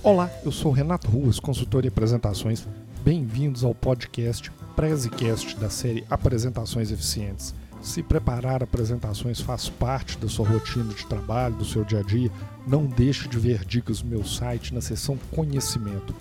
Olá, eu sou Renato Ruas, consultor em apresentações. Bem-vindos ao podcast Prezecast da série Apresentações Eficientes. Se preparar apresentações faz parte da sua rotina de trabalho, do seu dia a dia, não deixe de ver dicas no meu site na seção Conhecimento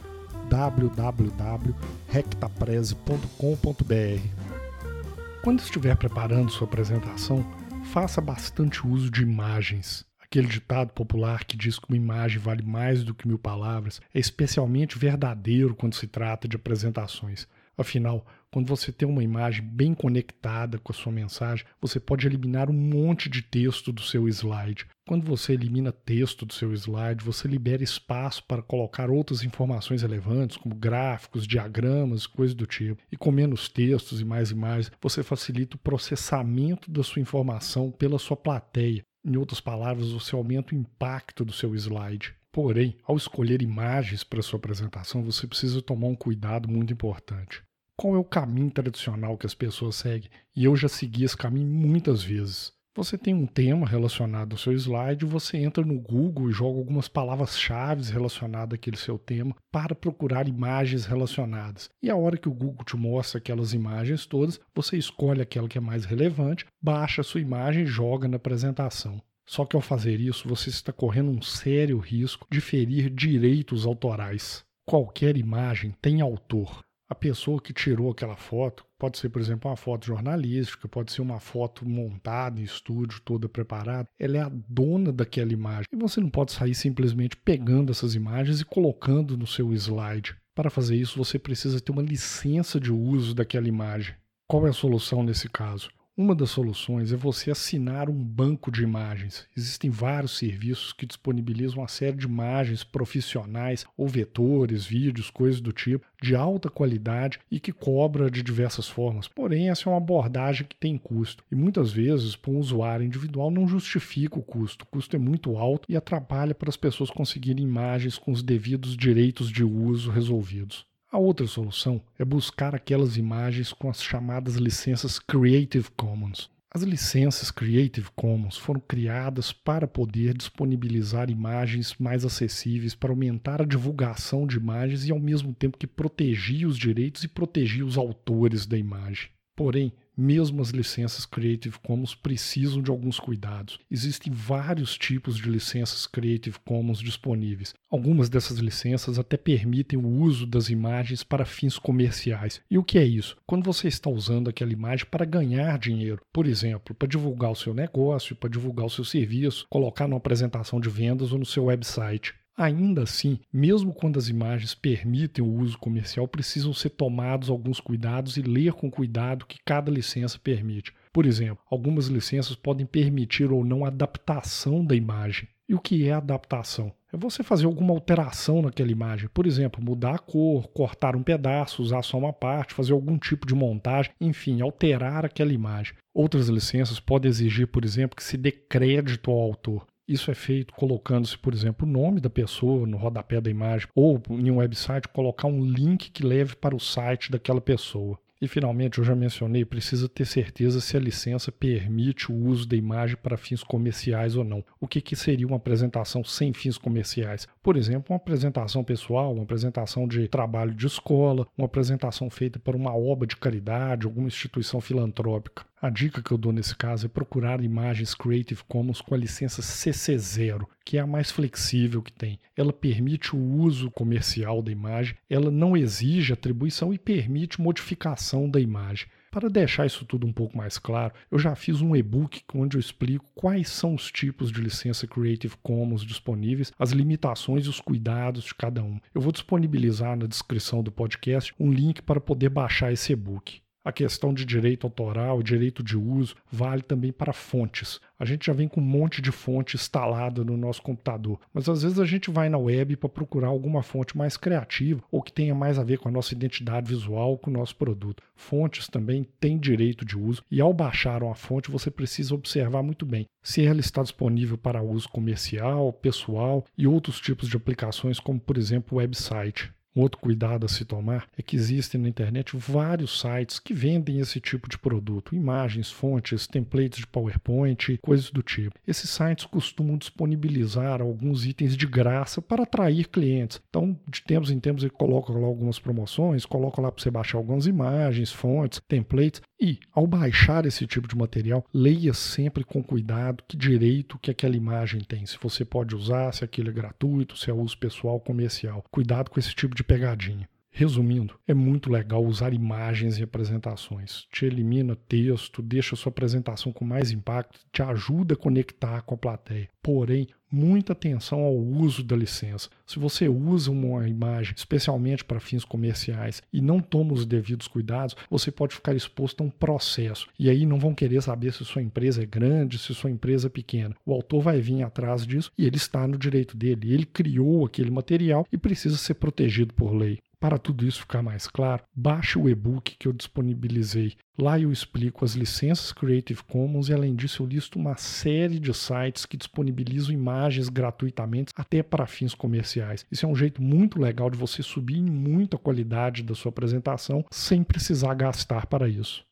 www.rectapreze.com.br. Quando estiver preparando sua apresentação, faça bastante uso de imagens. Aquele ditado popular que diz que uma imagem vale mais do que mil palavras é especialmente verdadeiro quando se trata de apresentações. Afinal, quando você tem uma imagem bem conectada com a sua mensagem, você pode eliminar um monte de texto do seu slide. Quando você elimina texto do seu slide, você libera espaço para colocar outras informações relevantes, como gráficos, diagramas, coisas do tipo. E com menos textos e mais imagens, você facilita o processamento da sua informação pela sua plateia. Em outras palavras, você aumenta o impacto do seu slide. Porém, ao escolher imagens para sua apresentação, você precisa tomar um cuidado muito importante qual é o caminho tradicional que as pessoas seguem. E eu já segui esse caminho muitas vezes. Você tem um tema relacionado ao seu slide, você entra no Google e joga algumas palavras-chave relacionadas àquele seu tema para procurar imagens relacionadas. E a hora que o Google te mostra aquelas imagens todas, você escolhe aquela que é mais relevante, baixa a sua imagem e joga na apresentação. Só que ao fazer isso, você está correndo um sério risco de ferir direitos autorais. Qualquer imagem tem autor a pessoa que tirou aquela foto, pode ser, por exemplo, uma foto jornalística, pode ser uma foto montada em estúdio, toda preparada, ela é a dona daquela imagem. E você não pode sair simplesmente pegando essas imagens e colocando no seu slide. Para fazer isso, você precisa ter uma licença de uso daquela imagem. Qual é a solução nesse caso? Uma das soluções é você assinar um banco de imagens. Existem vários serviços que disponibilizam uma série de imagens profissionais ou vetores, vídeos, coisas do tipo, de alta qualidade e que cobra de diversas formas. Porém, essa é uma abordagem que tem custo e muitas vezes, para um usuário individual, não justifica o custo. O custo é muito alto e atrapalha para as pessoas conseguirem imagens com os devidos direitos de uso resolvidos. A outra solução é buscar aquelas imagens com as chamadas licenças Creative Commons. As licenças Creative Commons foram criadas para poder disponibilizar imagens mais acessíveis, para aumentar a divulgação de imagens e ao mesmo tempo que protegia os direitos e protegia os autores da imagem. Porém, mesmo as licenças Creative Commons precisam de alguns cuidados. Existem vários tipos de licenças Creative Commons disponíveis. Algumas dessas licenças até permitem o uso das imagens para fins comerciais. E o que é isso? Quando você está usando aquela imagem para ganhar dinheiro, por exemplo, para divulgar o seu negócio, para divulgar o seu serviço, colocar numa apresentação de vendas ou no seu website. Ainda assim, mesmo quando as imagens permitem o uso comercial, precisam ser tomados alguns cuidados e ler com cuidado que cada licença permite. Por exemplo, algumas licenças podem permitir ou não adaptação da imagem. E o que é adaptação? É você fazer alguma alteração naquela imagem. Por exemplo, mudar a cor, cortar um pedaço, usar só uma parte, fazer algum tipo de montagem, enfim, alterar aquela imagem. Outras licenças podem exigir, por exemplo, que se dê crédito ao autor. Isso é feito colocando-se, por exemplo, o nome da pessoa no rodapé da imagem, ou em um website colocar um link que leve para o site daquela pessoa. E finalmente, eu já mencionei, precisa ter certeza se a licença permite o uso da imagem para fins comerciais ou não. O que, que seria uma apresentação sem fins comerciais? Por exemplo, uma apresentação pessoal, uma apresentação de trabalho de escola, uma apresentação feita para uma obra de caridade, alguma instituição filantrópica. A dica que eu dou nesse caso é procurar imagens Creative Commons com a licença CC0, que é a mais flexível que tem. Ela permite o uso comercial da imagem, ela não exige atribuição e permite modificação da imagem. Para deixar isso tudo um pouco mais claro, eu já fiz um e-book onde eu explico quais são os tipos de licença Creative Commons disponíveis, as limitações e os cuidados de cada um. Eu vou disponibilizar na descrição do podcast um link para poder baixar esse e-book. A questão de direito autoral, direito de uso, vale também para fontes. A gente já vem com um monte de fonte instalada no nosso computador, mas às vezes a gente vai na web para procurar alguma fonte mais criativa ou que tenha mais a ver com a nossa identidade visual, com o nosso produto. Fontes também têm direito de uso e ao baixar uma fonte você precisa observar muito bem se ela está disponível para uso comercial, pessoal e outros tipos de aplicações, como por exemplo o website. Um outro cuidado a se tomar é que existem na internet vários sites que vendem esse tipo de produto, imagens, fontes, templates de PowerPoint, coisas do tipo. Esses sites costumam disponibilizar alguns itens de graça para atrair clientes. Então, de tempos em tempos, ele coloca lá algumas promoções, coloca lá para você baixar algumas imagens, fontes, templates. E, ao baixar esse tipo de material, leia sempre com cuidado que direito que aquela imagem tem. Se você pode usar, se aquilo é gratuito, se é uso pessoal, comercial. Cuidado com esse tipo de pegadinha. Resumindo, é muito legal usar imagens em apresentações. Te elimina texto, deixa sua apresentação com mais impacto, te ajuda a conectar com a plateia. Porém, muita atenção ao uso da licença. Se você usa uma imagem especialmente para fins comerciais e não toma os devidos cuidados, você pode ficar exposto a um processo. E aí não vão querer saber se sua empresa é grande, se sua empresa é pequena. O autor vai vir atrás disso e ele está no direito dele. Ele criou aquele material e precisa ser protegido por lei. Para tudo isso ficar mais claro, baixe o e-book que eu disponibilizei. Lá eu explico as licenças Creative Commons e, além disso, eu listo uma série de sites que disponibilizam imagens gratuitamente, até para fins comerciais. Isso é um jeito muito legal de você subir em muita qualidade da sua apresentação sem precisar gastar para isso.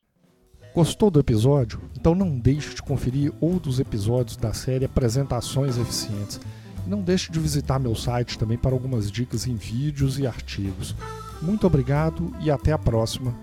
Gostou do episódio? Então não deixe de conferir outros episódios da série Apresentações Eficientes. Não deixe de visitar meu site também para algumas dicas em vídeos e artigos. Muito obrigado e até a próxima.